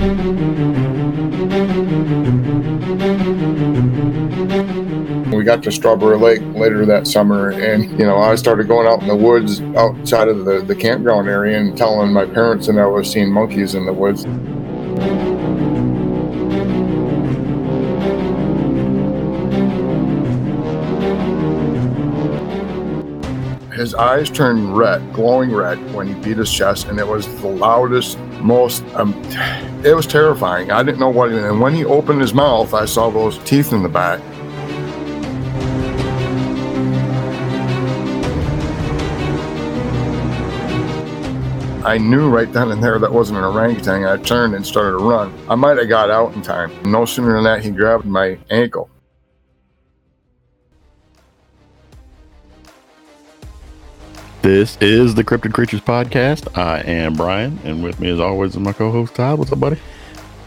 We got to Strawberry Lake later that summer, and you know, I started going out in the woods outside of the, the campground area and telling my parents that I was seeing monkeys in the woods. his eyes turned red, glowing red, when he beat his chest, and it was the loudest, most. Um, it was terrifying. I didn't know what. And when he opened his mouth, I saw those teeth in the back. I knew right then and there that wasn't an orangutan. I turned and started to run. I might have got out in time. No sooner than that, he grabbed my ankle. This is the Cryptid Creatures Podcast. I am Brian, and with me, as always, is my co host, Todd. What's up, buddy?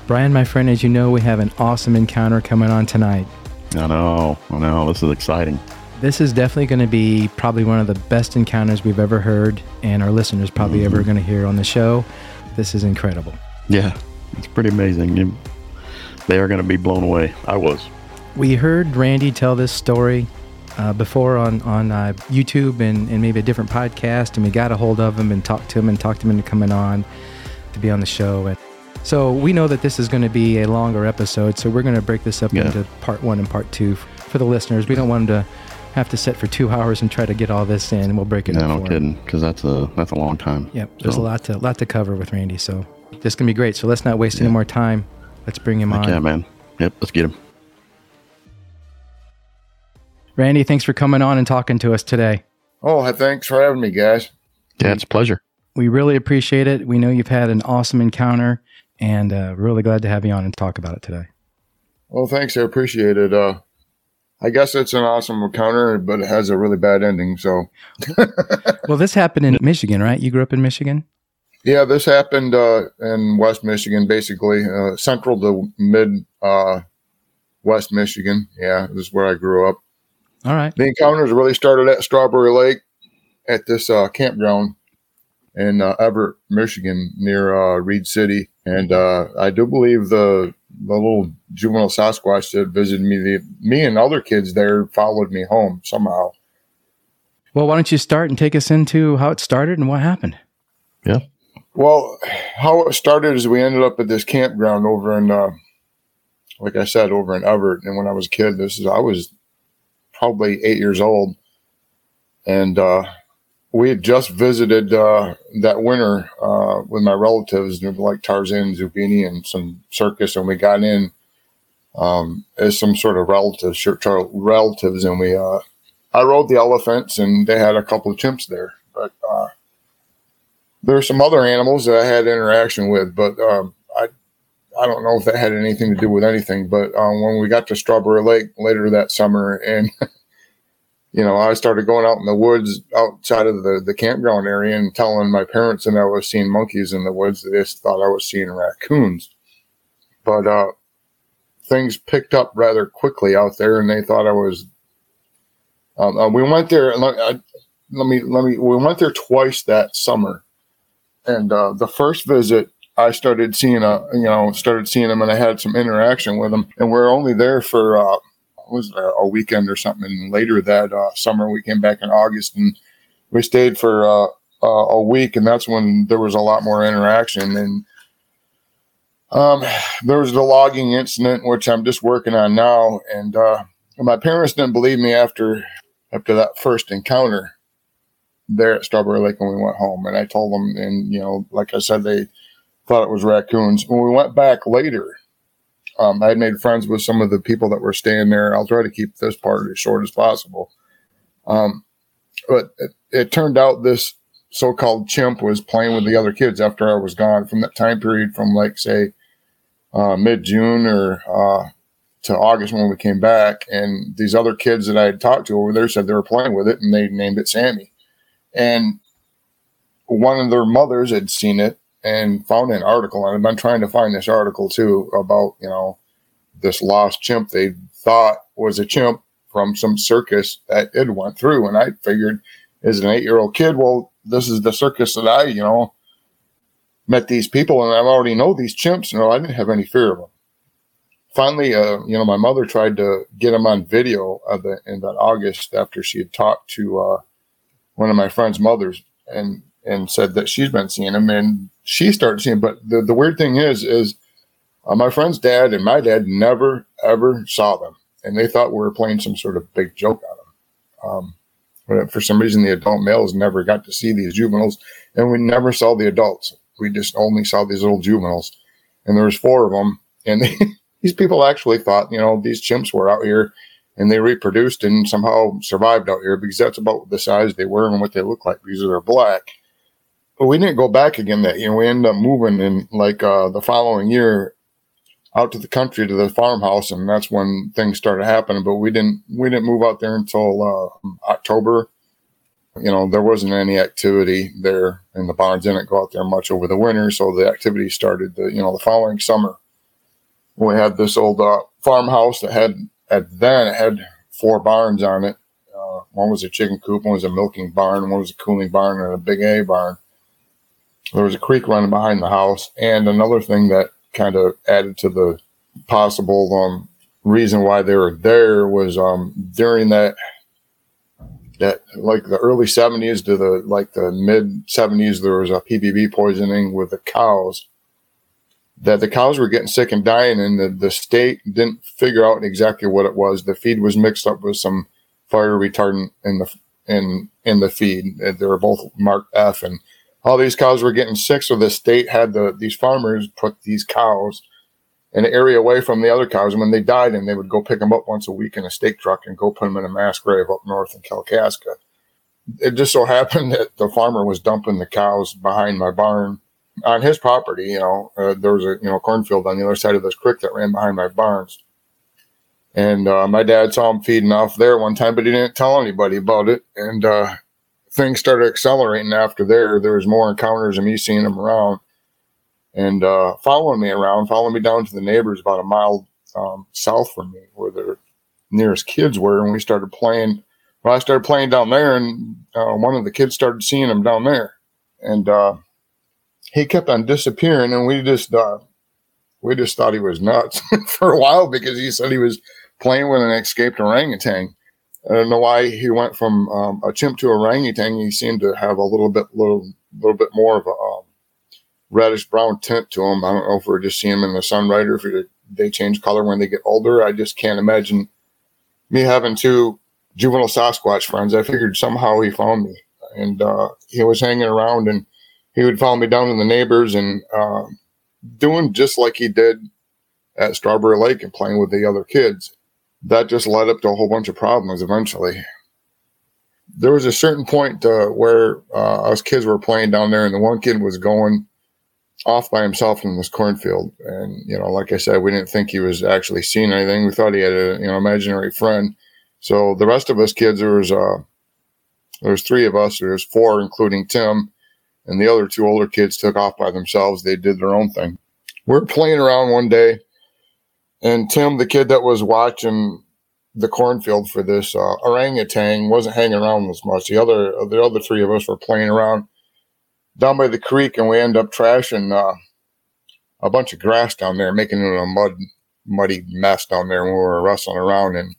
Brian, my friend, as you know, we have an awesome encounter coming on tonight. I know, I know. This is exciting. This is definitely going to be probably one of the best encounters we've ever heard, and our listeners probably mm-hmm. ever going to hear on the show. This is incredible. Yeah, it's pretty amazing. You, they are going to be blown away. I was. We heard Randy tell this story uh, before on on uh, YouTube and, and maybe a different podcast, and we got a hold of him and talked to him and talked him into coming on to be on the show. And so we know that this is going to be a longer episode, so we're going to break this up yeah. into part one and part two for the listeners. We don't want them to have to sit for two hours and try to get all this in, and we'll break it. No, no kidding, because that's a that's a long time. Yep, so. there's a lot to lot to cover with Randy, so this is gonna be great. So let's not waste yeah. any more time. Let's bring him Heck on. Yeah, man. Yep, let's get him. Randy, thanks for coming on and talking to us today. Oh, thanks for having me, guys. Yeah, it's a pleasure. We really appreciate it. We know you've had an awesome encounter, and uh, really glad to have you on and talk about it today. Well, thanks. I appreciate it. Uh, I guess it's an awesome encounter, but it has a really bad ending. So, well, this happened in Michigan, right? You grew up in Michigan. Yeah, this happened uh, in West Michigan, basically uh, central to mid uh, West Michigan. Yeah, this is where I grew up. All right. The encounters really started at Strawberry Lake at this uh, campground in uh, Evart, Michigan, near uh, Reed City, and uh, I do believe the the little juvenile Sasquatch that visited me, the, me and other kids there followed me home somehow. Well, why don't you start and take us into how it started and what happened? Yeah. Well, how it started is we ended up at this campground over in, uh, like I said, over in Evart. And when I was a kid, this is I was probably eight years old, and uh, we had just visited uh, that winter uh, with my relatives, like Tarzan, Zerbini, and some circus, and we got in um, as some sort of relatives, relatives, and we uh, I rode the elephants, and they had a couple of chimps there, but uh, there were some other animals that I had interaction with, but um, I don't know if that had anything to do with anything, but um, when we got to Strawberry Lake later that summer, and you know, I started going out in the woods outside of the, the campground area and telling my parents that I was seeing monkeys in the woods. They just thought I was seeing raccoons, but uh, things picked up rather quickly out there, and they thought I was. Um, uh, we went there. Let, I, let me let me. We went there twice that summer, and uh, the first visit I started seeing a you know started seeing them and I had some interaction with them and we're only there for uh, was a weekend or something. And later that uh, summer we came back in August and we stayed for uh, a week. And that's when there was a lot more interaction. And um, there was the logging incident which I'm just working on now. And uh, my parents didn't believe me after after that first encounter there at Strawberry Lake when we went home. And I told them and you know like I said they thought it was raccoons. When we went back later, um, I had made friends with some of the people that were staying there. I'll try to keep this part as short as possible. Um, but it, it, turned out this so-called chimp was playing with the other kids after I was gone from that time period from like say uh, mid-June or uh, to August when we came back. And these other kids that I had talked to over there said they were playing with it and they named it Sammy. And one of their mothers had seen it and found an article, and I've been trying to find this article too about you know this lost chimp they thought was a chimp from some circus that it went through, and I figured as an eight year old kid, well, this is the circus that I you know met these people, and I already know these chimps. No, I didn't have any fear of them. Finally, uh, you know, my mother tried to get them on video the, in that August after she had talked to uh, one of my friend's mothers and and said that she's been seeing them, and she started seeing. But the, the weird thing is, is uh, my friend's dad and my dad never ever saw them, and they thought we were playing some sort of big joke on them. Um, but for some reason, the adult males never got to see these juveniles, and we never saw the adults. We just only saw these little juveniles, and there was four of them. And they, these people actually thought, you know, these chimps were out here, and they reproduced and somehow survived out here because that's about the size they were and what they look like because they're black. We didn't go back again that year. We ended up moving in like uh, the following year out to the country to the farmhouse, and that's when things started happening. But we didn't we didn't move out there until uh, October. You know, there wasn't any activity there in the barns. Didn't go out there much over the winter, so the activity started. The you know the following summer, we had this old uh, farmhouse that had at then it had four barns on it. Uh, one was a chicken coop, one was a milking barn, one was a cooling barn, and a big A barn. There was a creek running behind the house, and another thing that kind of added to the possible um, reason why they were there was um, during that that like the early 70s to the like the mid 70s there was a pbb poisoning with the cows. That the cows were getting sick and dying and the, the state didn't figure out exactly what it was. The feed was mixed up with some fire retardant in the in in the feed. They were both marked f and all these cows were getting sick. So the state had the these farmers put these cows in an area away from the other cows. And when they died, and they would go pick them up once a week in a stake truck and go put them in a mass grave up north in Kalkaska. It just so happened that the farmer was dumping the cows behind my barn on his property. You know, uh, there was a you know cornfield on the other side of this creek that ran behind my barns. And uh, my dad saw him feeding off there one time, but he didn't tell anybody about it. And uh, things started accelerating after there. There was more encounters of me seeing them around and uh, following me around, following me down to the neighbors about a mile um, south from me, where their nearest kids were. And we started playing. Well, I started playing down there, and uh, one of the kids started seeing him down there, and uh, he kept on disappearing. And we just uh, we just thought he was nuts for a while because he said he was playing with an escaped orangutan. I don't know why he went from um, a chimp to a orangutan. He seemed to have a little bit, little, little bit more of a um, reddish brown tint to him. I don't know if we're just seeing him in the sunlight or if they change color when they get older. I just can't imagine me having two juvenile Sasquatch friends. I figured somehow he found me, and uh, he was hanging around, and he would follow me down to the neighbors and uh, doing just like he did at Strawberry Lake and playing with the other kids that just led up to a whole bunch of problems eventually. There was a certain point uh, where uh, us kids were playing down there, and the one kid was going off by himself in this cornfield. And, you know, like I said, we didn't think he was actually seeing anything. We thought he had a, you know, imaginary friend. So the rest of us kids, there was, uh, there was three of us. There was four, including Tim, and the other two older kids took off by themselves. They did their own thing. We we're playing around one day and Tim, the kid that was watching the cornfield for this uh, orangutan, wasn't hanging around as much. The other the other three of us were playing around down by the creek, and we end up trashing uh, a bunch of grass down there, making it a mud muddy mess down there when we were wrestling around. And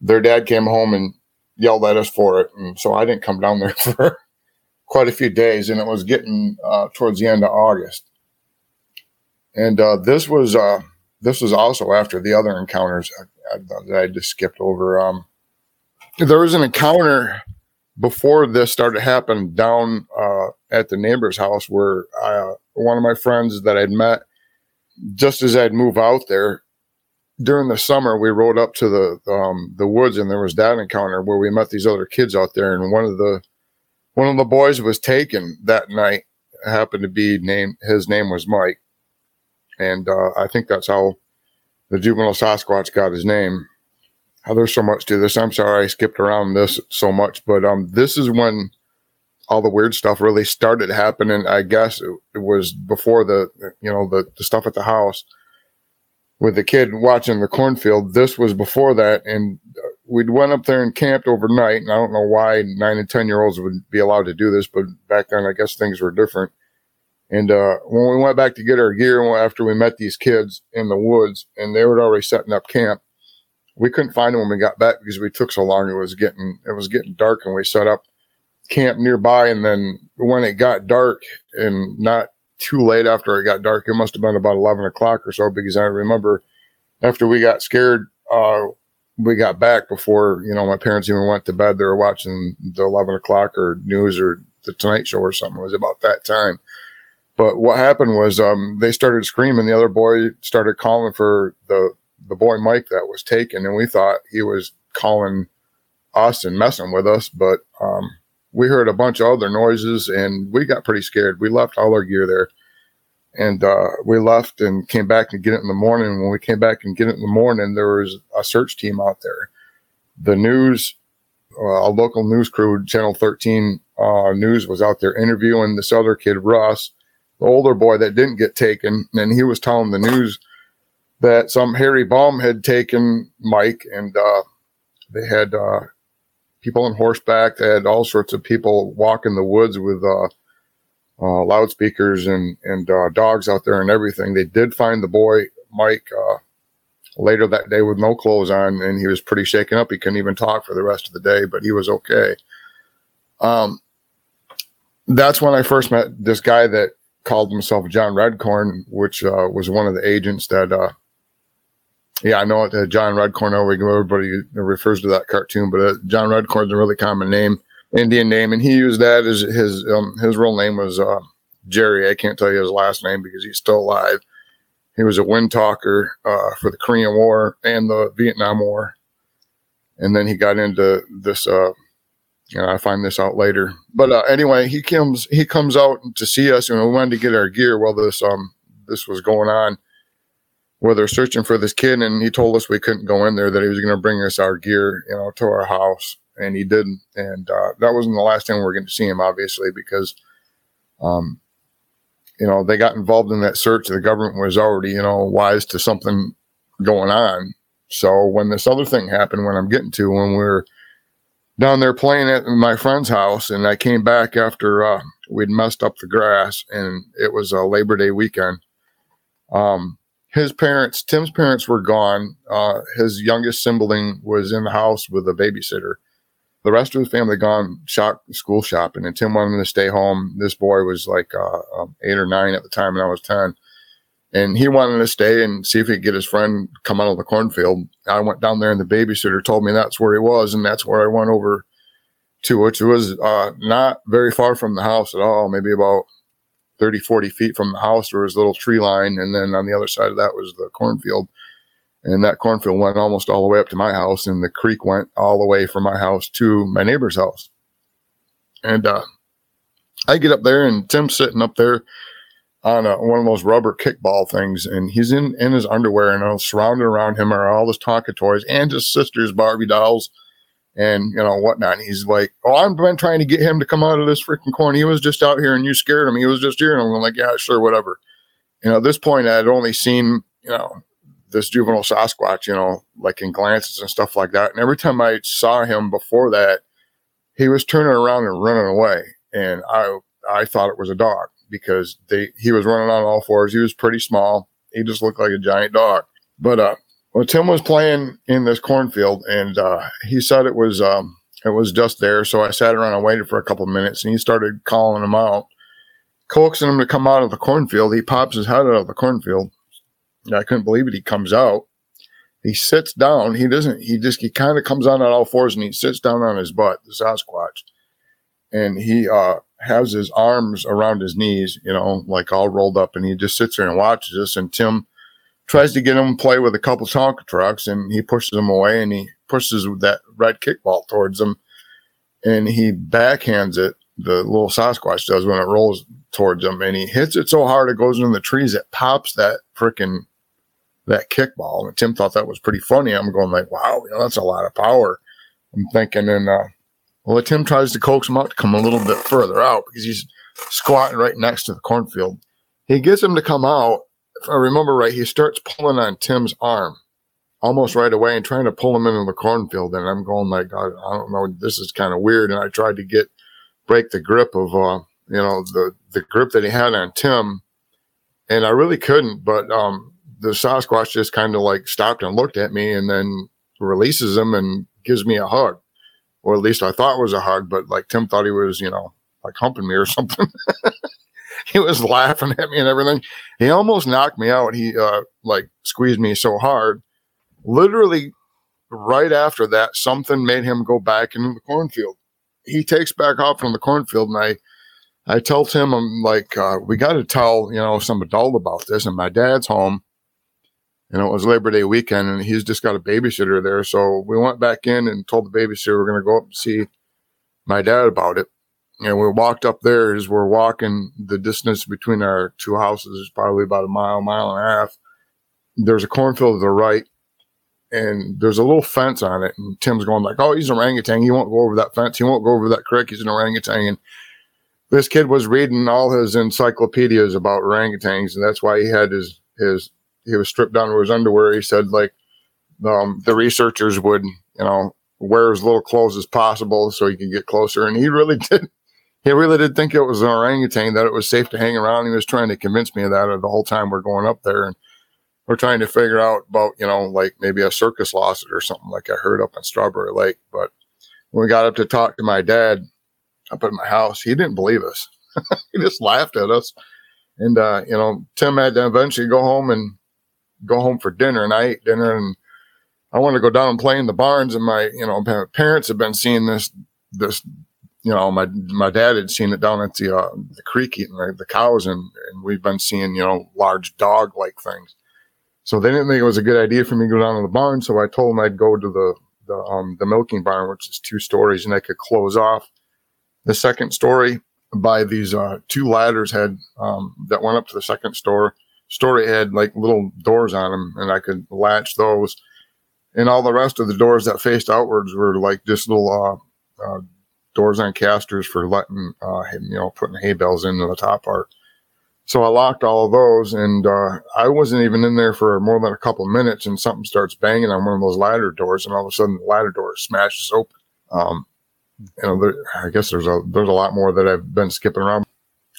their dad came home and yelled at us for it, and so I didn't come down there for quite a few days. And it was getting uh, towards the end of August, and uh, this was uh, this was also after the other encounters that I just skipped over. Um, there was an encounter before this started happening down uh, at the neighbor's house where uh, one of my friends that I'd met just as I'd move out there during the summer, we rode up to the um, the woods and there was that encounter where we met these other kids out there, and one of the one of the boys was taken that night. happened to be named his name was Mike, and uh, I think that's how the juvenile Sasquatch got his name. Oh, there's so much to this. I'm sorry I skipped around this so much, but um, this is when all the weird stuff really started happening. I guess it, it was before the you know the, the stuff at the house with the kid watching the cornfield. This was before that, and we'd went up there and camped overnight. And I don't know why nine and ten year olds would be allowed to do this, but back then I guess things were different And uh, when we went back to get our gear after we met these kids in the woods, and they were already setting up camp, we couldn't find them when we got back because we took so long. It was getting it was getting dark, and we set up camp nearby. And then when it got dark, and not too late after it got dark, it must have been about eleven o'clock or so because I remember after we got scared, uh, we got back before you know my parents even went to bed. They were watching the eleven o'clock or news or the Tonight Show or something. It was about that time. But what happened was um, they started screaming. The other boy started calling for the the boy Mike that was taken, and we thought he was calling us and messing with us. But um, we heard a bunch of other noises, and we got pretty scared. We left all our gear there, and uh, we left and came back and get it in the morning. When we came back and get it in the morning, there was a search team out there. The news, uh, a local news crew, Channel 13 uh, News, was out there interviewing this other kid, Russ older boy that didn't get taken, and he was telling the news that some Harry Baum had taken Mike, and uh, they had uh, people on horseback. They had all sorts of people walking the woods with uh, uh loudspeakers and and uh, dogs out there and everything. They did find the boy Mike uh, later that day with no clothes on, and he was pretty shaken up. He couldn't even talk for the rest of the day, but he was okay. Um, that's when I first met this guy that called himself John Redcorn, which uh, was one of the agents that, uh, yeah, I know uh, John Redcorn. Everybody refers to that cartoon, but uh, John Redcorn is a really common name, Indian name, and he used that as his um, his real name was uh, Jerry. I can't tell you his last name because he's still alive. He was a wind talker uh, for the Korean War and the Vietnam War, and then he got into this know, I find this out later. But uh, anyway, he comes he comes out to see us, and we wanted to get our gear while this um this was going on, where they're searching for this kid, and he told us we couldn't go in there; that he was going to bring us our gear, you know, to our house, and he didn't. And uh, that wasn't the last time we were going to see him, obviously, because um, you know, they got involved in that search. The government was already, you know, wise to something going on. So when this other thing happened, when I'm getting to, when we we're down there playing at my friend's house, and I came back after uh, we'd messed up the grass, and it was a Labor Day weekend. Um, his parents, Tim's parents, were gone. Uh, his youngest sibling was in the house with a babysitter. The rest of his family gone shop, school shopping, and Tim wanted to stay home. This boy was like uh, um, eight or nine at the time, and I was ten and he wanted to stay and see if he could get his friend come out of the cornfield. I went down there and the babysitter told me that's where he was, and that's where I went over to, which was uh, not very far from the house at all, maybe about 30, 40 feet from the house. There was a little tree line, and then on the other side of that was the cornfield. And that cornfield went almost all the way up to my house, and the creek went all the way from my house to my neighbor's house. And uh, I get up there, and Tim's sitting up there on a, one of those rubber kickball things, and he's in in his underwear, and all surrounded around him are all his Tonka toys and his sister's Barbie dolls, and you know whatnot. And he's like, "Oh, I've been trying to get him to come out of this freaking corner. He was just out here, and you scared him. He was just here." And I'm like, "Yeah, sure, whatever." You know, at this point, I had only seen you know this juvenile Sasquatch, you know, like in glances and stuff like that. And every time I saw him before that, he was turning around and running away, and I I thought it was a dog because they he was running on all fours. He was pretty small. He just looked like a giant dog. But uh, well, Tim was playing in this cornfield, and uh, he said it was um, it was just there. So I sat around and waited for a couple minutes, and he started calling him out, coaxing him to come out of the cornfield. He pops his head out of the cornfield. I couldn't believe it. He comes out. He sits down. He doesn't. He just he kind of comes on on all fours and he sits down on his butt, the Sasquatch, and he uh has his arms around his knees, you know, like all rolled up, and he just sits there and watches us. And Tim tries to get him to play with a couple Tonka trucks, and he pushes him away, and he pushes that red kickball towards him, and he backhands it. The little Sasquatch does when it rolls towards him, and he hits it so hard it goes into the trees. It pops that freaking that kickball. And Tim thought that was pretty funny. I'm going like, wow, you know, that's a lot of power. I'm thinking, and uh, well, Tim tries to coax him out to come a little bit further out because he's squatting right next to the cornfield. He gets him to come out. If I remember right, he starts pulling on Tim's arm almost right away and trying to pull him into the cornfield. And I'm going like, God, I don't know, this is kind of weird. And I tried to get break the grip of uh, you know, the the grip that he had on Tim, and I really couldn't. But um, the Sasquatch just kind of like stopped and looked at me, and then releases him and gives me a hug, or at least I thought it was a hug. But like Tim thought he was, you know, like humping me or something. he was laughing at me and everything. He almost knocked me out. He uh, like squeezed me so hard. Literally, right after that, something made him go back into the cornfield. He takes back off from the cornfield, and I, I tell Tim, I'm like, uh, we got to tell you know some adult about this. And my dad's home, and it was Labor Day weekend, and he's just got a babysitter there. So we went back in and told the babysitter we're going to go up and see my dad about it. And we walked up there as we're walking the distance between our two houses is probably about a mile, mile and a half. There's a cornfield to the right and there's a little fence on it. And Tim's going like, Oh, he's an orangutan. He won't go over that fence. He won't go over that creek. He's an orangutan. And this kid was reading all his encyclopedias about orangutans. And that's why he had his, his, he was stripped down to his underwear. He said like, um, the researchers would, you know, wear as little clothes as possible so he could get closer. And he really did he really did think it was an orangutan, that it was safe to hang around. He was trying to convince me of that the whole time we're going up there. And we're trying to figure out about, you know, like maybe a circus lost it or something like I heard up on Strawberry Lake. But when we got up to talk to my dad up at my house, he didn't believe us. he just laughed at us. And, uh, you know, Tim had to eventually go home and go home for dinner. And I ate dinner and I wanted to go down and play in the barns. And my, you know, parents have been seeing this, this you know, my my dad had seen it down at the uh, the creek eating the, the cows, and, and we've been seeing you know large dog like things. So they didn't think it was a good idea for me to go down to the barn. So I told them I'd go to the the um, the milking barn, which is two stories, and I could close off the second story by these uh, two ladders had um, that went up to the second store. Story had like little doors on them, and I could latch those. And all the rest of the doors that faced outwards were like just little uh, uh, doors on casters for letting, uh, you know, putting hay bales into the top part. So I locked all of those and, uh, I wasn't even in there for more than a couple minutes and something starts banging on one of those ladder doors and all of a sudden the ladder door smashes open. Um, you know, there, I guess there's a, there's a lot more that I've been skipping around.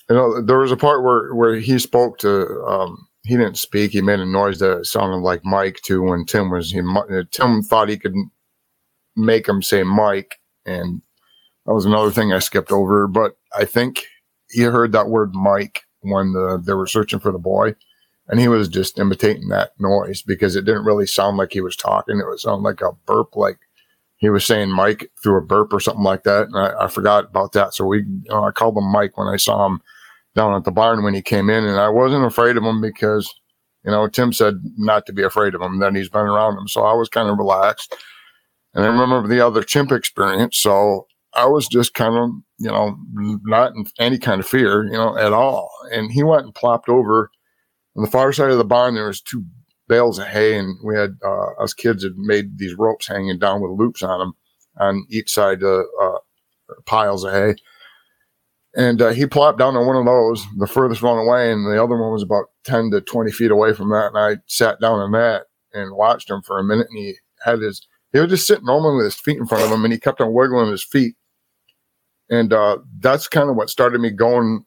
You uh, know, there was a part where, where he spoke to, um, he didn't speak. He made a noise that sounded like Mike too. When Tim was, he, uh, Tim thought he could make him say Mike and that was another thing I skipped over, but I think he heard that word Mike when the, they were searching for the boy. And he was just imitating that noise because it didn't really sound like he was talking. It would sound like a burp, like he was saying Mike through a burp or something like that. And I, I forgot about that. So we, know, I called him Mike when I saw him down at the barn when he came in. And I wasn't afraid of him because, you know, Tim said not to be afraid of him. Then he's been around him. So I was kind of relaxed. And I remember the other chimp experience. So I was just kind of, you know, not in any kind of fear, you know, at all. And he went and plopped over on the far side of the barn. There was two bales of hay, and we had uh, us kids had made these ropes hanging down with loops on them on each side of uh, piles of hay. And uh, he plopped down on one of those, the furthest one away, and the other one was about 10 to 20 feet away from that. And I sat down on that and watched him for a minute. And he had his, he was just sitting normally with his feet in front of him, and he kept on wiggling his feet and uh, that's kind of what started me going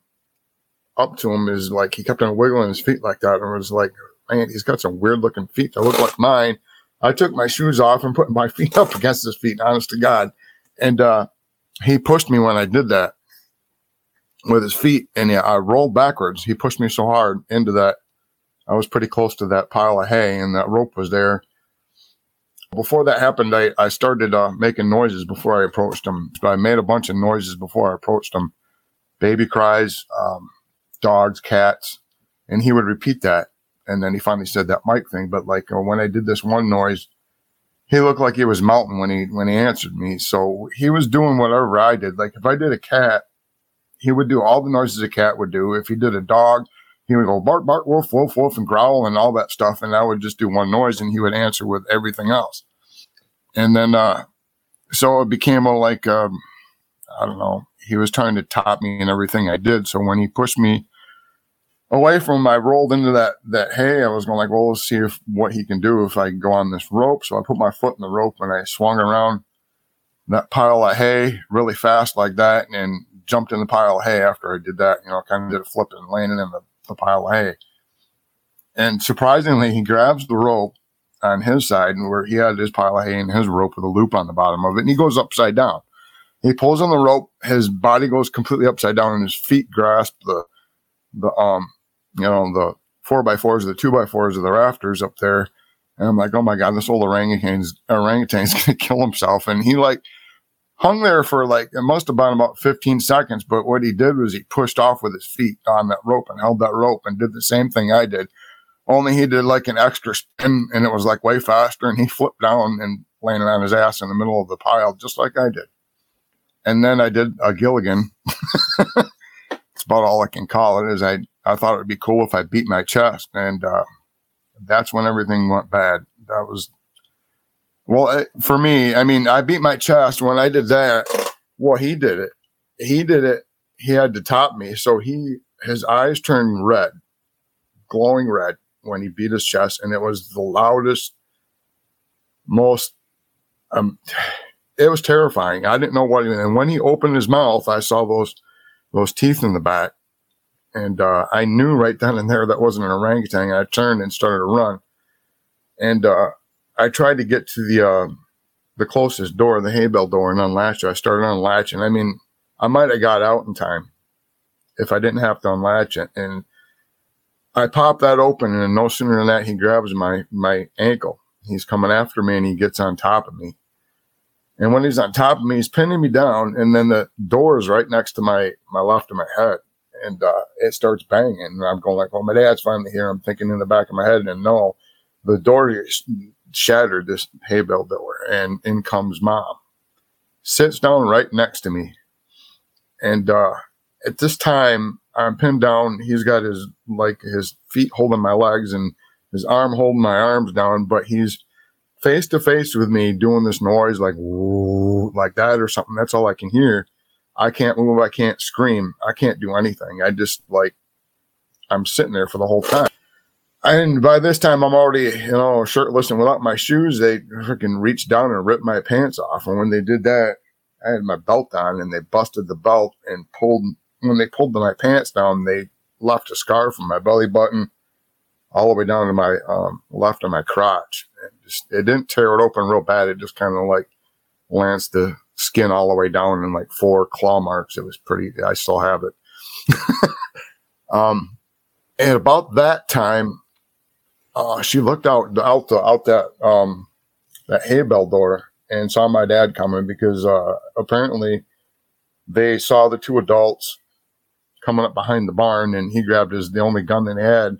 up to him is like he kept on wiggling his feet like that and I was like, man, he's got some weird looking feet that look like mine. I took my shoes off and put my feet up against his feet, honest to God. And uh, he pushed me when I did that with his feet, and yeah, I rolled backwards. He pushed me so hard into that. I was pretty close to that pile of hay, and that rope was there. Before that happened, I, I started uh, making noises before I approached him. So I made a bunch of noises before I approached him baby cries, um, dogs, cats. And he would repeat that. And then he finally said that Mike thing. But like uh, when I did this one noise, he looked like he was melting when he when he answered me. So he was doing whatever I did. Like if I did a cat, he would do all the noises a cat would do. If he did a dog, he would go bark, bark, wolf, wolf, wolf, and growl and all that stuff. And I would just do one noise and he would answer with everything else. And then, uh, so it became a like, um, I don't know, he was trying to top me in everything I did. So when he pushed me away from him, I rolled into that, that hay. I was going like, well, let's see if what he can do if I go on this rope. So I put my foot in the rope and I swung around that pile of hay really fast like that and jumped in the pile of hay after I did that. You know, kind of did a flip and landed in the, the pile of hay. And surprisingly, he grabs the rope on his side and where he had his pile of hay and his rope with a loop on the bottom of it, and he goes upside down. He pulls on the rope, his body goes completely upside down, and his feet grasp the the um you know the four by fours, or the two by fours of the rafters up there. And I'm like, oh my god, this old orangutan's orangutan's gonna kill himself. And he like hung there for like it must have been about 15 seconds. But what he did was he pushed off with his feet on that rope and held that rope and did the same thing I did. Only he did like an extra spin and it was like way faster and he flipped down and landed on his ass in the middle of the pile just like I did. And then I did a Gilligan. it's about all I can call it. Is I I thought it would be cool if I beat my chest, and uh, that's when everything went bad. That was well for me. I mean, I beat my chest when I did that. Well, he did it. He did it. He had to top me, so he his eyes turned red, glowing red when he beat his chest, and it was the loudest, most um it was terrifying. I didn't know what. And when he opened his mouth, I saw those those teeth in the back, and uh, I knew right then and there that wasn't an orangutan. I turned and started to run, and uh, I tried to get to the uh, the closest door, the hay bale door, and unlatch it. I started unlatching. I mean, I might have got out in time if I didn't have to unlatch it. And I popped that open, and no sooner than that, he grabs my my ankle. He's coming after me, and he gets on top of me and when he's on top of me, he's pinning me down, and then the door is right next to my my left of my head, and uh, it starts banging. And I'm going like, "Well, my dad's finally here." I'm thinking in the back of my head, and no, the door shattered this hay bale door, and in comes mom, sits down right next to me, and uh, at this time I'm pinned down. He's got his like his feet holding my legs and his arm holding my arms down, but he's face to face with me doing this noise like like that or something. That's all I can hear. I can't move. I can't scream. I can't do anything. I just like I'm sitting there for the whole time. And by this time, I'm already, you know, shirtless and without my shoes. They freaking reached down and ripped my pants off. And when they did that, I had my belt on and they busted the belt and pulled, when they pulled my pants down, they left a scar from my belly button all the way down to my um, left of my crotch just it didn't tear it open real bad. It just kind of like lanced the skin all the way down in like four claw marks. It was pretty. I still have it. um, and about that time, uh, she looked out out the out that um that hay bale door and saw my dad coming because uh, apparently they saw the two adults coming up behind the barn and he grabbed his the only gun that he had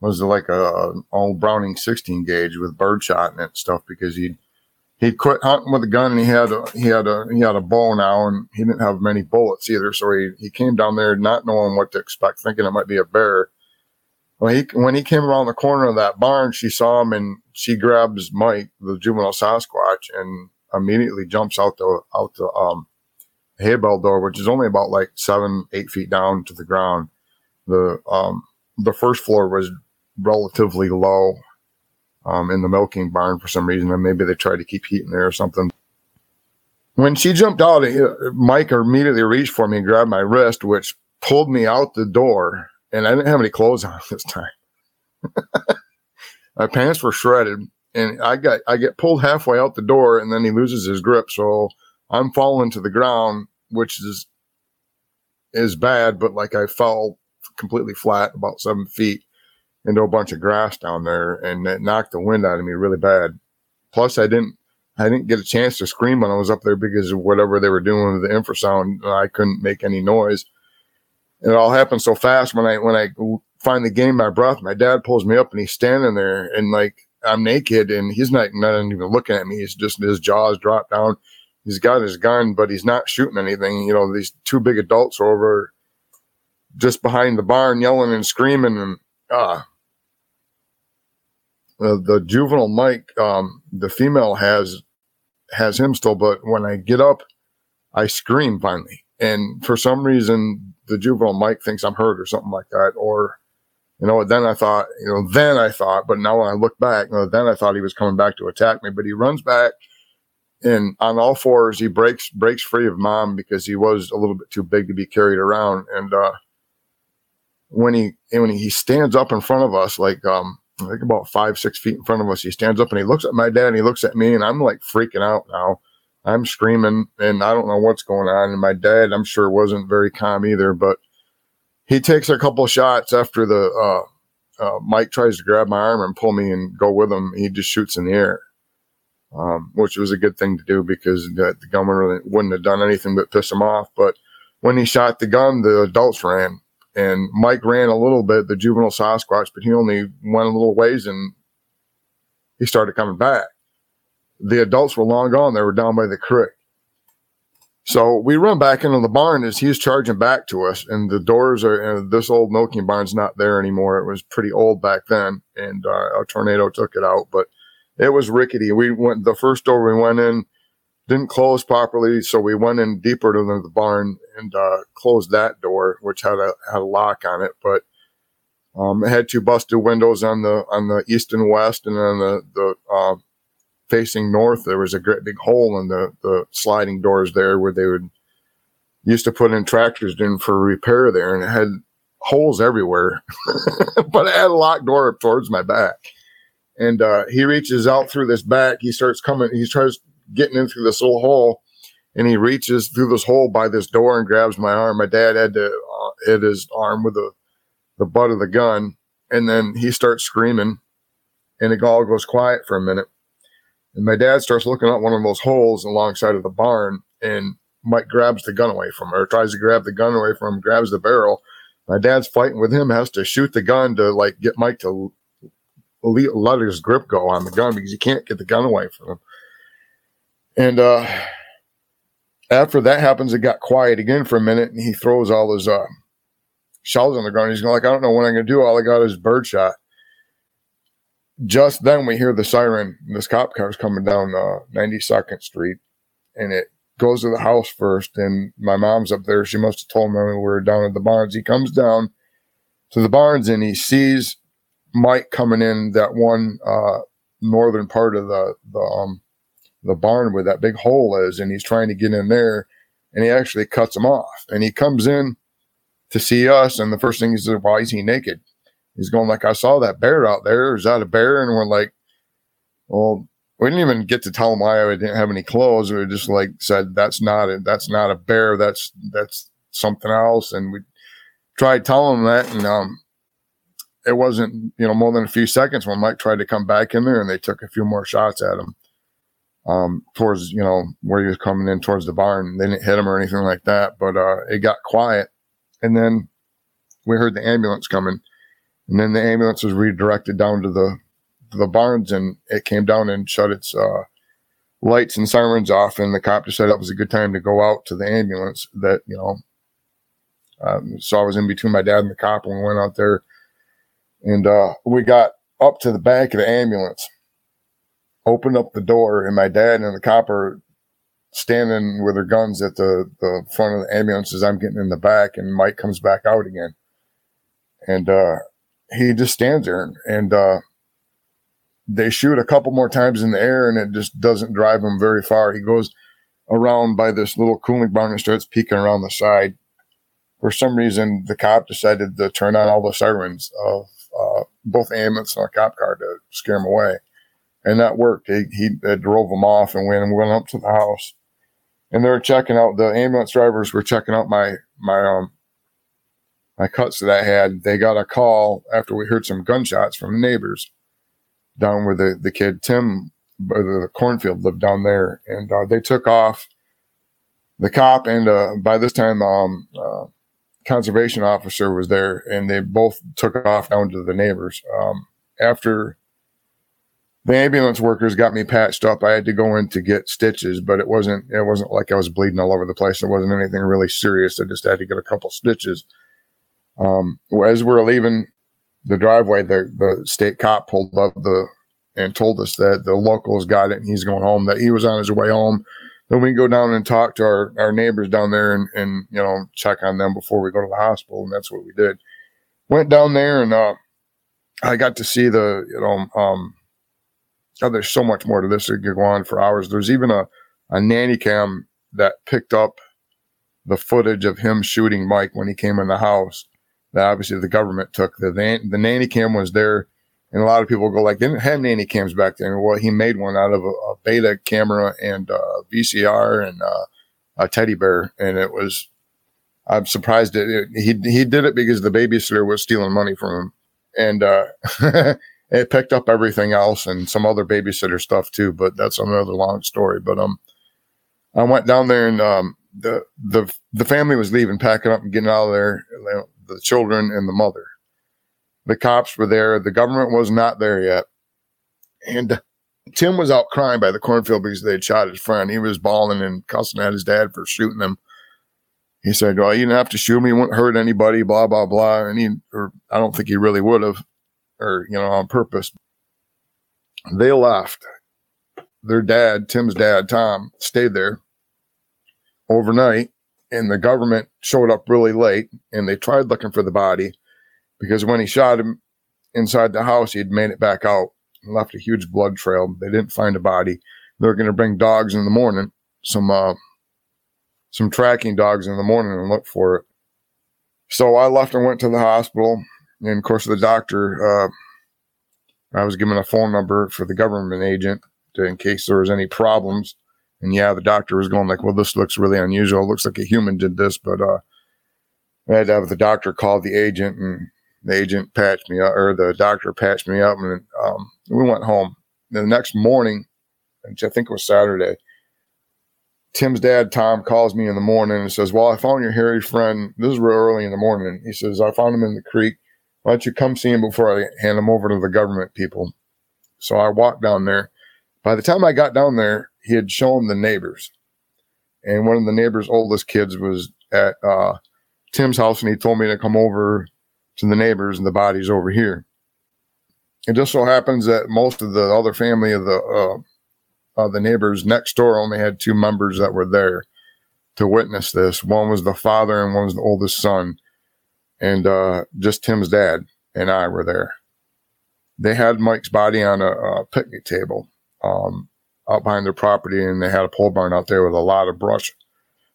was like a, old Browning 16 gauge with birdshot in it and stuff because he'd he quit hunting with a gun and he had a he had a he had a bow now and he didn't have many bullets either. So he he came down there not knowing what to expect, thinking it might be a bear. Well, he when he came around the corner of that barn, she saw him and she grabs Mike, the juvenile Sasquatch, and immediately jumps out the out the um hay bale door, which is only about like seven eight feet down to the ground. The um the first floor was relatively low um, in the milking barn for some reason, and maybe they tried to keep heat in there or something. When she jumped out, Mike immediately reached for me and grabbed my wrist, which pulled me out the door. And I didn't have any clothes on this time. my pants were shredded, and I got I get pulled halfway out the door, and then he loses his grip, so I'm falling to the ground, which is is bad. But like I fell completely flat, about seven feet, into a bunch of grass down there and it knocked the wind out of me really bad. Plus I didn't I didn't get a chance to scream when I was up there because of whatever they were doing with the infrasound. I couldn't make any noise. It all happened so fast when I when I finally gained my breath, my dad pulls me up and he's standing there and like I'm naked and he's not not even looking at me. He's just his jaws dropped down. He's got his gun, but he's not shooting anything. You know, these two big adults are over just behind the barn yelling and screaming and ah, uh, the juvenile Mike, um, the female has has him still, but when I get up, I scream finally, and for some reason, the juvenile Mike thinks I'm hurt or something like that, or you know. Then I thought, you know, then I thought, but now when I look back, you know, then I thought he was coming back to attack me, but he runs back. and on all fours he breaks breaks free of mom because he was a little bit too big to be carried around and uh when he when he stands up in front of us like um think about five six feet in front of us he stands up and he looks at my dad and he looks at me and I'm like freaking out now I'm screaming and I don't know what's going on and my dad I'm sure wasn't very calm either but he takes a couple shots after the uh uh, Mike tries to grab my arm and pull me and go with him. He just shoots in the air um, which was a good thing to do because the, the gunman really wouldn't have done anything but piss him off. But when he shot the gun, the adults ran, and Mike ran a little bit, the juvenile Sasquatch, but he only went a little ways and he started coming back. The adults were long gone; they were down by the creek. So we run back into the barn as he's charging back to us, and the doors are. This old milking barn's not there anymore. It was pretty old back then, and uh, a tornado took it out. But it was rickety. We went the first door we went in didn't close properly, so we went in deeper to the barn and uh, closed that door, which had a had a lock on it, but um, it had two busted windows on the on the east and west, and then the the uh, facing north there was a great big hole in the the sliding doors there where they would used to put in tractors in for repair there, and it had holes everywhere, but it had a locked door up towards my back and uh, he reaches out through this back. He starts coming. He tries getting in through this little hole, and he reaches through this hole by this door and grabs my arm. My dad had to uh, hit his arm with the the butt of the gun, and then he starts screaming, and it all goes quiet for a minute. And my dad starts looking at one of those holes alongside of the barn, and Mike grabs the gun away from or tries to grab the gun away from him, grabs the barrel. My dad's fighting with him, has to shoot the gun to like get Mike to let his grip go on the gun because he can't get the gun away from him. And uh, after that happens, it got quiet again for a minute, and he throws all his uh, shells on the ground. He's like, I don't know what I'm going to do. All I got is birdshot. Just then, we hear the siren. This cop car is coming down uh, 92nd Street, and it goes to the house first. And my mom's up there. She must have told me we were down at the barns. He comes down to the barns, and he sees Mike coming in that one uh, northern part of the the um, the barn where that big hole is, and he's trying to get in there, and he actually cuts him off, and he comes in to see us, and the first thing he says, "Why is he naked?" He's going like, "I saw that bear out there. Is that a bear?" And we're like, "Well." We didn't even get to tell him why I didn't have any clothes. We just like said, "That's not a that's not a bear. That's that's something else." And we tried telling him that, and um, it wasn't you know more than a few seconds when Mike tried to come back in there, and they took a few more shots at him um, towards you know where he was coming in towards the barn. They didn't hit him or anything like that, but uh, it got quiet, and then we heard the ambulance coming, and then the ambulance was redirected down to the the barns, and it came down and shut its uh, lights and sirens off, and the cop just said it was a good time to go out to the ambulance. That you know. Um, so I was in between my dad and the cop, and we went out there and uh, we got up to the back of the ambulance, opened up the door, and my dad and the cop are standing with their guns at the, the front of the ambulance as I'm getting in the back, and Mike comes back out again. And uh, he just stands there, and uh, they shoot a couple more times in the air, and it just doesn't drive him very far. He goes around by this little cooling barn and starts peeking around the side. For some reason, the cop decided to turn on all the sirens of uh, both ambulance and a cop car to scare him away. And that worked. He, he drove him off and went, and went up to the house. And they were checking out, the ambulance drivers were checking out my, my, um, my cuts that I had. They got a call after we heard some gunshots from the neighbors down where the, the kid Tim, the cornfield lived down there. And uh, they took off the cop and uh, by this time um, uh, conservation officer was there, and they both took off down to the neighbors. Um, after the ambulance workers got me patched up, I had to go in to get stitches, but it wasn't it wasn't like I was bleeding all over the place. It wasn't anything really serious. I just had to get a couple stitches. Um, as we are leaving the driveway, the the state cop pulled up the and told us that the locals got it and he's going home. That he was on his way home then we go down and talk to our, our neighbors down there and, and, you know, check on them before we go to the hospital. And that's what we did. Went down there and, uh, I got to see the, you know, um, oh, there's so much more to this that could go on for hours. There's even a, a nanny cam that picked up the footage of him shooting Mike when he came in the house. That obviously the government took. The the nanny cam was there, and a lot of people go like, they didn't have nanny cams back then. Well, he made one out of a, a beta camera and uh, VCR and uh, a teddy bear, and it was. I'm surprised it, it, he he did it because the babysitter was stealing money from him, and uh, it picked up everything else and some other babysitter stuff too. But that's another long story. But um, I went down there and um, the the the family was leaving, packing up and getting out of there. The children and the mother. The cops were there. The government was not there yet, and Tim was out crying by the cornfield because they had shot his friend. He was bawling and cussing at his dad for shooting him. He said, "Well, you didn't have to shoot me. You wouldn't hurt anybody." Blah blah blah. And he, or I don't think he really would have, or you know, on purpose. They left. Their dad, Tim's dad, Tom, stayed there overnight and the government showed up really late and they tried looking for the body because when he shot him inside the house, he had made it back out and left a huge blood trail. They didn't find a body. They were going to bring dogs in the morning, some, uh, some tracking dogs in the morning and look for it. So I left and went to the hospital. And of course, the doctor, uh, I was given a phone number for the government agent to, in case there was any problems and yeah, the doctor was going like, well, this looks really unusual. It looks like a human did this, but uh, I had to have the doctor call the agent, and the agent patched me up, or the doctor patched me up, and um, we went home. The next morning, which I think it was Saturday, Tim's dad, Tom, calls me in the morning and says, Well, I found your hairy friend. This is real early in the morning. He says, I found him in the creek. Why don't you come see him before I hand him over to the government people? So I walked down there. By the time I got down there, he had shown the neighbors. And one of the neighbors' oldest kids was at uh, Tim's house, and he told me to come over to the neighbors, and the body's over here. It just so happens that most of the other family of the uh, the neighbors next door only had two members that were there to witness this. One was the father, and one was the oldest son, and uh, just Tim's dad and I were there. They had Mike's body on a, a picnic table. Um, out behind their property, and they had a pole barn out there with a lot of brush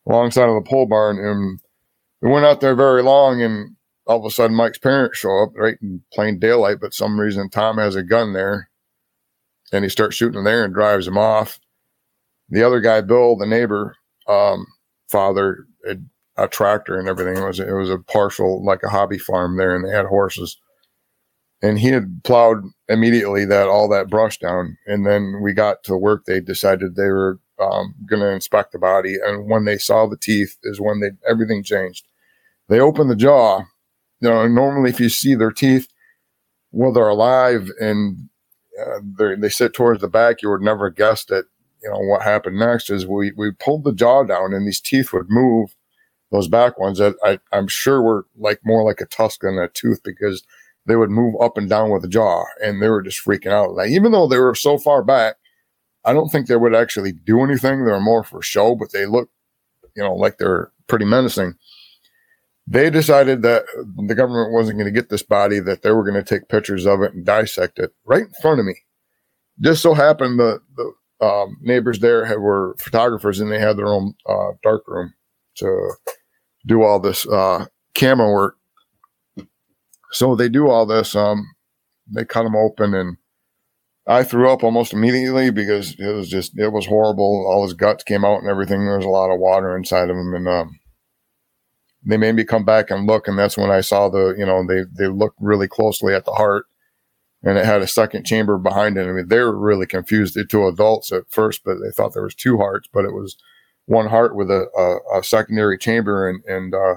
alongside of the pole barn. And we went out there very long, and all of a sudden, Mike's parents show up right in plain daylight, but some reason Tom has a gun there, and he starts shooting there and drives him off. The other guy, Bill, the neighbor, um, father, had a tractor and everything. It was it was a partial like a hobby farm there, and they had horses and he had plowed immediately that all that brush down. And then we got to work. They decided they were um, going to inspect the body, and when they saw the teeth, is when they everything changed. They opened the jaw. You know, normally if you see their teeth, well, they're alive and uh, they sit towards the back. You would never guess that. You know what happened next is we we pulled the jaw down, and these teeth would move. Those back ones that I, I'm sure were like more like a tusk than a tooth because they would move up and down with the jaw and they were just freaking out. Like, even though they were so far back, I don't think they would actually do anything. They're more for show, but they look, you know, like they're pretty menacing. They decided that the government wasn't going to get this body, that they were going to take pictures of it and dissect it right in front of me. Just so happened the, the um, neighbors there had, were photographers and they had their own uh, dark room to do all this uh, camera work so they do all this. Um, they cut him open, and I threw up almost immediately because it was just it was horrible. All his guts came out and everything. There was a lot of water inside of him, and um, they made me come back and look, and that's when I saw the you know they they looked really closely at the heart, and it had a second chamber behind it. I mean, they were really confused. The two adults at first, but they thought there was two hearts, but it was one heart with a, a, a secondary chamber, and and uh,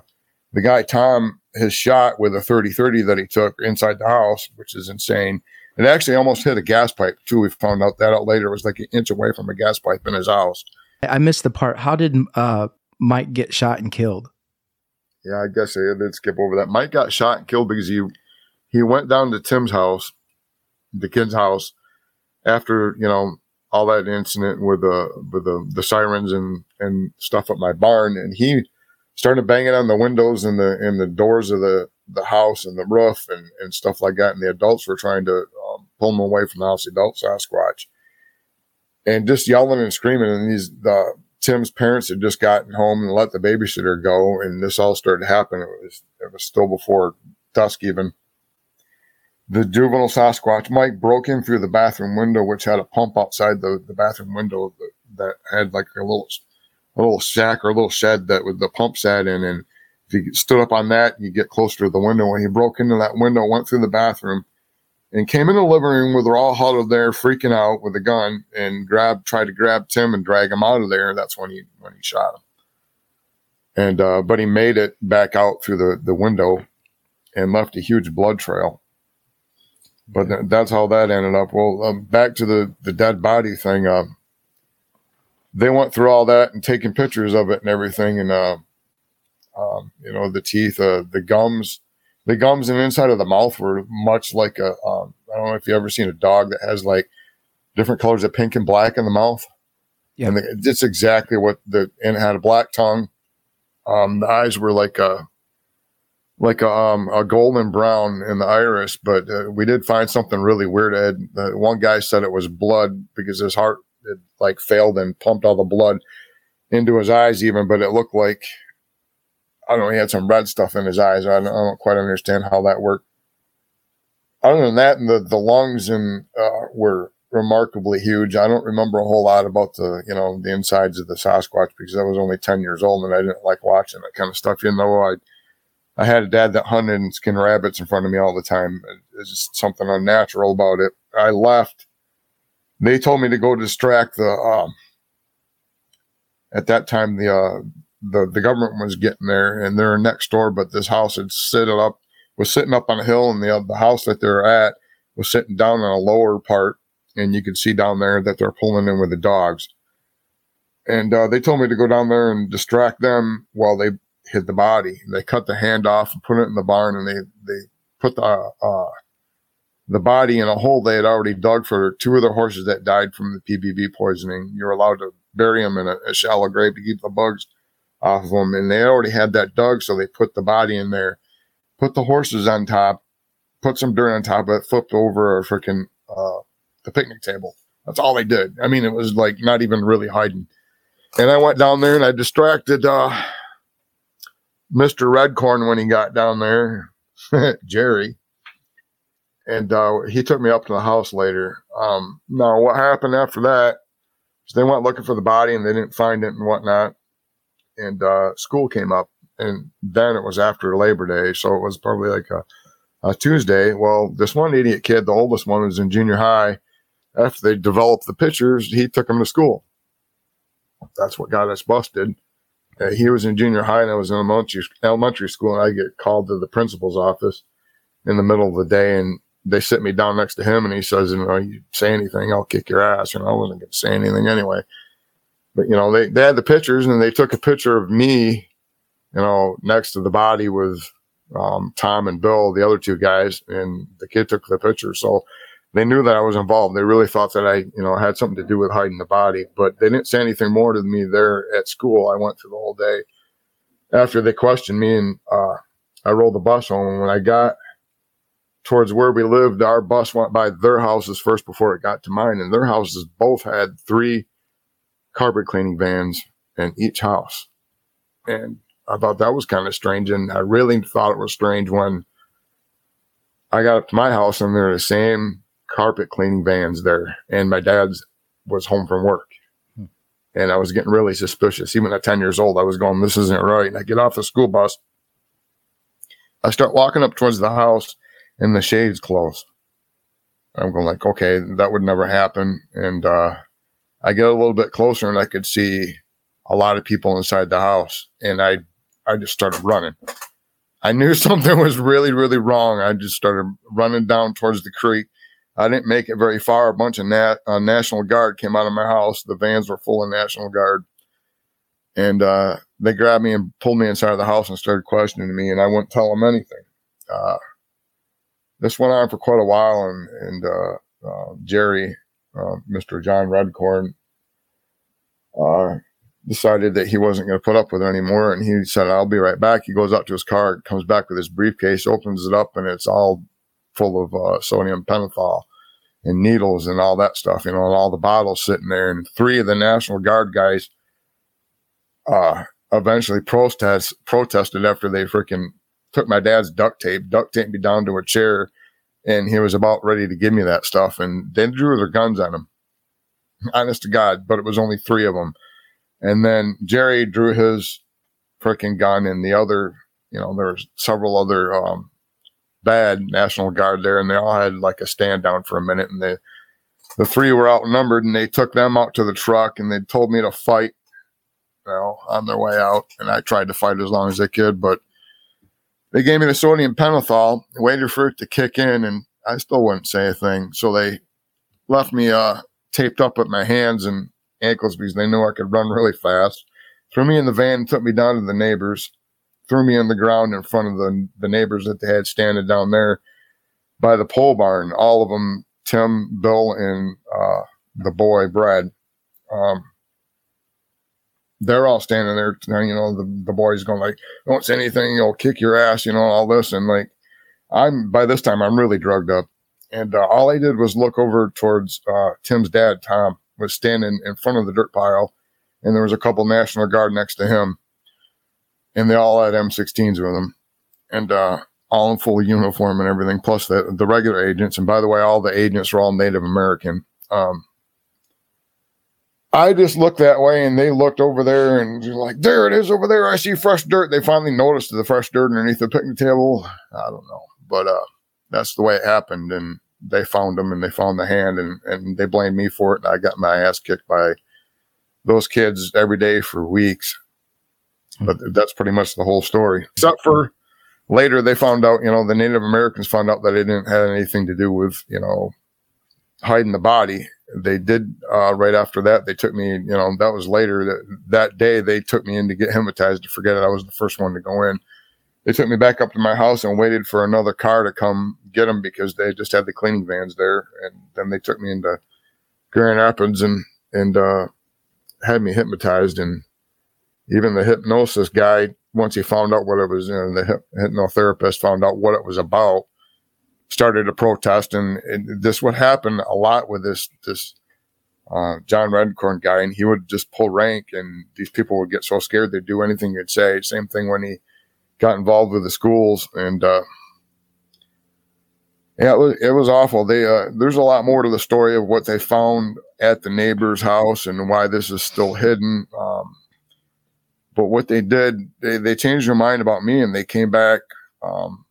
the guy Tom his shot with a 30-30 that he took inside the house, which is insane. It actually almost hit a gas pipe too. We found out that out later. It was like an inch away from a gas pipe in his house. I missed the part. How did uh, Mike get shot and killed? Yeah, I guess I did skip over that. Mike got shot and killed because he he went down to Tim's house, the kid's house, after you know all that incident with the with the the sirens and and stuff at my barn, and he started banging on the windows and the and the doors of the the house and the roof and and stuff like that. And the adults were trying to um, pull them away from the house. The adult Sasquatch. and just yelling and screaming. And these the Tim's parents had just gotten home and let the babysitter go, and this all started to happen. It was it was still before dusk even. The juvenile Sasquatch Mike broke in through the bathroom window, which had a pump outside the, the bathroom window that, that had like a little a little shack or a little shed that with the pump sat in. And if you stood up on that, you get closer to the window. When he broke into that window, went through the bathroom, and came in the living room they're all huddled there, freaking out with a gun, and grabbed, tried to grab Tim and drag him out of there. That's when he when he shot him. And uh, but he made it back out through the the window, and left a huge blood trail. But th- that's how that ended up. Well, uh, back to the the dead body thing. Uh, they went through all that and taking pictures of it and everything, and uh, um, you know the teeth, uh, the gums the gums and inside of the mouth were much like a. Um, I don't know if you ever seen a dog that has like different colors of pink and black in the mouth. Yeah. And the, it's exactly what the, and it had a black tongue. Um, the eyes were like a, like a, um, a golden brown in the iris, but uh, we did find something really weird. Ed, uh, one guy said it was blood because his heart had like failed and pumped all the blood into his eyes even, but it looked like I don't know, he had some red stuff in his eyes. I don't, I don't quite understand how that worked. Other than that, the, the lungs and uh, were remarkably huge. I don't remember a whole lot about the, you know, the insides of the Sasquatch because I was only 10 years old and I didn't like watching that kind of stuff. You know, I, I had a dad that hunted and skinned rabbits in front of me all the time. It's just something unnatural about it. I left. They told me to go distract the, um, at that time, the, uh, the, the government was getting there and they're next door, but this house had sit it up, was sitting up on a hill and the, the house that they're at was sitting down on a lower part. And you could see down there that they're pulling in with the dogs. And uh, they told me to go down there and distract them while they hid the body. They cut the hand off and put it in the barn and they, they put the, uh, the body in a hole they had already dug for two of the horses that died from the PBB poisoning. You're allowed to bury them in a, a shallow grave to keep the bugs off of them, and they already had that dug, so they put the body in there, put the horses on top, put some dirt on top of it, flipped over a freaking uh, the picnic table. That's all they did. I mean, it was like not even really hiding. And I went down there and I distracted uh, Mr. Redcorn when he got down there, Jerry. And uh, he took me up to the house later. Um, now, what happened after that is they went looking for the body and they didn't find it and whatnot and uh, school came up, and then it was after Labor Day, so it was probably like a, a Tuesday. Well, this one idiot kid, the oldest one, was in junior high. After they developed the pictures, he took him to school. That's what got us busted. Uh, he was in junior high, and I was in elementary elementary school, and I get called to the principal's office in the middle of the day, and they sit me down next to him, and he says, "You know, you say anything, I'll kick your ass." And I wasn't going to say anything anyway but you know, they, they had the pictures and they took a picture of me, you know, next to the body with um, Tom and Bill, the other two guys, and the kid took the picture. So they knew that I was involved. They really thought that I, you know, had something to do with hiding the body, but they didn't say anything more to me there at school. I went through the whole day. After they questioned me and uh, I rolled the bus home. When I got towards where we lived, our bus went by their houses first before it got to mine, and their houses both had three carpet cleaning vans in each house. And I thought that was kind of strange. And I really thought it was strange when I got up to my house and there were the same carpet cleaning vans there. And my dad's was home from work. Hmm. And I was getting really suspicious. Even at 10 years old, I was going, this isn't right. And I get off the school bus. I start walking up towards the house and the shades closed. I'm going like, okay, that would never happen. And, uh, I get a little bit closer and I could see a lot of people inside the house. And I, I just started running. I knew something was really, really wrong. I just started running down towards the creek. I didn't make it very far. A bunch of nat, uh, National Guard came out of my house. The vans were full of National Guard. And uh, they grabbed me and pulled me inside of the house and started questioning me. And I wouldn't tell them anything. This went on for quite a while. And, and uh, uh, Jerry, uh, Mr. John Redcorn, uh, decided that he wasn't going to put up with it anymore. And he said, I'll be right back. He goes out to his car, comes back with his briefcase, opens it up, and it's all full of uh, sodium pentothal. and needles and all that stuff, you know, and all the bottles sitting there. And three of the National Guard guys uh, eventually protest protested after they freaking took my dad's duct tape, duct taped me down to a chair, and he was about ready to give me that stuff. And they drew their guns on him, honest to God. But it was only three of them. And then Jerry drew his freaking gun, and the other, you know, there was several other um, bad National Guard there, and they all had like a stand down for a minute, and they the three were outnumbered, and they took them out to the truck, and they told me to fight, you know, on their way out, and I tried to fight as long as I could, but they gave me the sodium pentothal, waited for it to kick in, and I still wouldn't say a thing. So they left me uh, taped up at my hands and ankles because they knew I could run really fast. Threw me in the van, took me down to the neighbors threw me on the ground in front of the, the neighbors that they had standing down there by the pole barn. All of them, Tim, Bill, and uh, the boy, Brad. Um, they're all standing there, you know, the, the boys going like, don't say anything, you'll kick your ass, you know, all this. And like, I'm, by this time, I'm really drugged up. And uh, all I did was look over towards uh, Tim's dad, Tom, was standing in front of the dirt pile. And there was a couple National Guard next to him and they all had M16s with them, and uh, all in full uniform and everything, plus the the regular agents. And by the way, all the agents were all Native American. Um, I just looked that way, and they looked over there, and like, "There it is over there. I see fresh dirt." They finally noticed the fresh dirt underneath the picnic table. I don't know, but uh, that's the way it happened, and they found them, and they found the hand, and and they blamed me for it, and I got my ass kicked by those kids every day for weeks. But that's pretty much the whole story. Except for later, they found out, you know, the Native Americans found out that it didn't have anything to do with, you know, hiding the body. They did uh, right after that. They took me, you know, that was later that, that day. They took me in to get hypnotized. To forget it, I was the first one to go in. They took me back up to my house and waited for another car to come get them because they just had the cleaning vans there. And then they took me into Grand Rapids and and uh, had me hypnotized and even the hypnosis guy, once he found out what it was, you know, the hypnotherapist found out what it was about, started a protest. And, and this would happen a lot with this, this, uh, John Redcorn guy, and he would just pull rank, and these people would get so scared they'd do anything he'd say. Same thing when he got involved with the schools, and uh, yeah, it was, it was awful. They uh, there's a lot more to the story of what they found at the neighbor's house and why this is still hidden. Um, but what they did, they, they changed their mind about me and they came back um,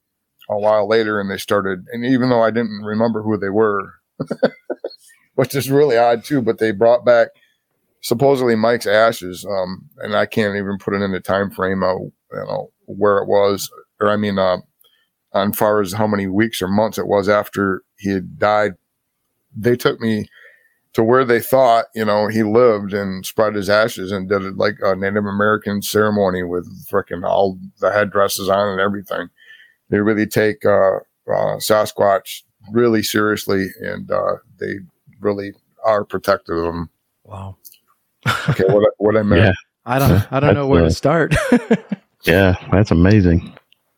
a while later and they started, and even though I didn't remember who they were, which is really odd too, but they brought back supposedly Mike's ashes. Um, and I can't even put it in the time frame of, you know, where it was, or I mean, uh, far as how many weeks or months it was after he had died. They took me to where they thought, you know, he lived and spread his ashes and did it like a Native American ceremony with freaking all the headdresses on and everything. They really take uh, uh, Sasquatch really seriously and uh, they really are protective of them. Wow. okay, what, what I meant. Yeah. I don't I don't know where to uh, start. yeah, that's amazing.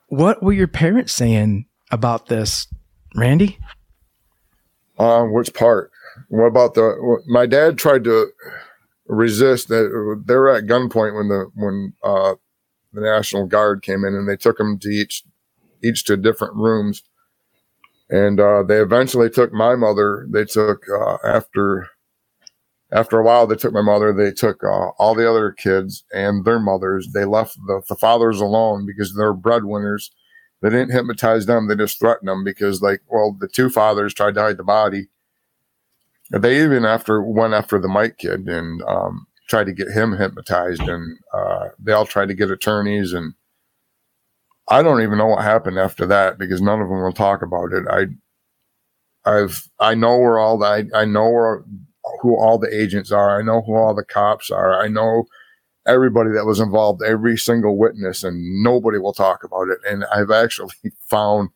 What were your parents saying about this, Randy? Um, which part? What about the? My dad tried to resist. That they were at gunpoint when the when uh, the National Guard came in, and they took them to each each to different rooms, and uh, they eventually took my mother. They took uh, after after a while. They took my mother. They took uh, all the other kids and their mothers. They left the, the fathers alone because they're breadwinners. They didn't hypnotize them. They just threatened them because, like, well, the two fathers tried to hide the body they even after went after the Mike kid and um, tried to get him hypnotized, and uh, they all tried to get attorneys, and I don't even know what happened after that because none of them will talk about it. I, I've I know where all the I, I know where who all the agents are. I know who all the cops are. I know everybody that was involved, every single witness, and nobody will talk about it. And I've actually found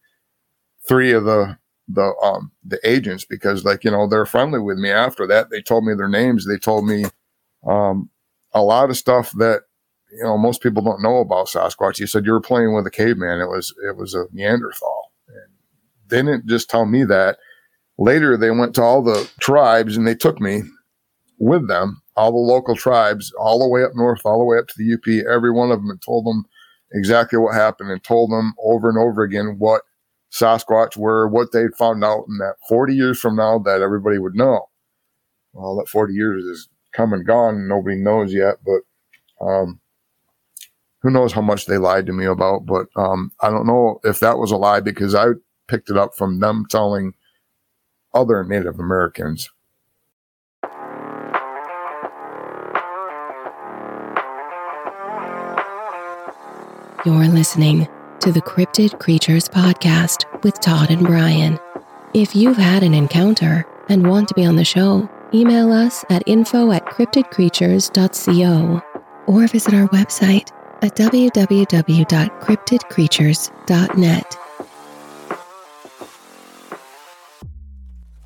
three of the the um the agents because like you know they're friendly with me after that they told me their names they told me um a lot of stuff that you know most people don't know about sasquatch. You said you were playing with a caveman. It was it was a neanderthal. And they didn't just tell me that. Later they went to all the tribes and they took me with them, all the local tribes, all the way up north, all the way up to the UP, every one of them, and told them exactly what happened and told them over and over again what Sasquatch were, what they'd found out, and that 40 years from now that everybody would know. Well, that 40 years is come and gone, and nobody knows yet, but um, who knows how much they lied to me about. But um, I don't know if that was a lie because I picked it up from them telling other Native Americans. You're listening to the Cryptid Creatures Podcast with Todd and Brian. If you've had an encounter and want to be on the show, email us at info at cryptidcreatures.co or visit our website at www.cryptidcreatures.net.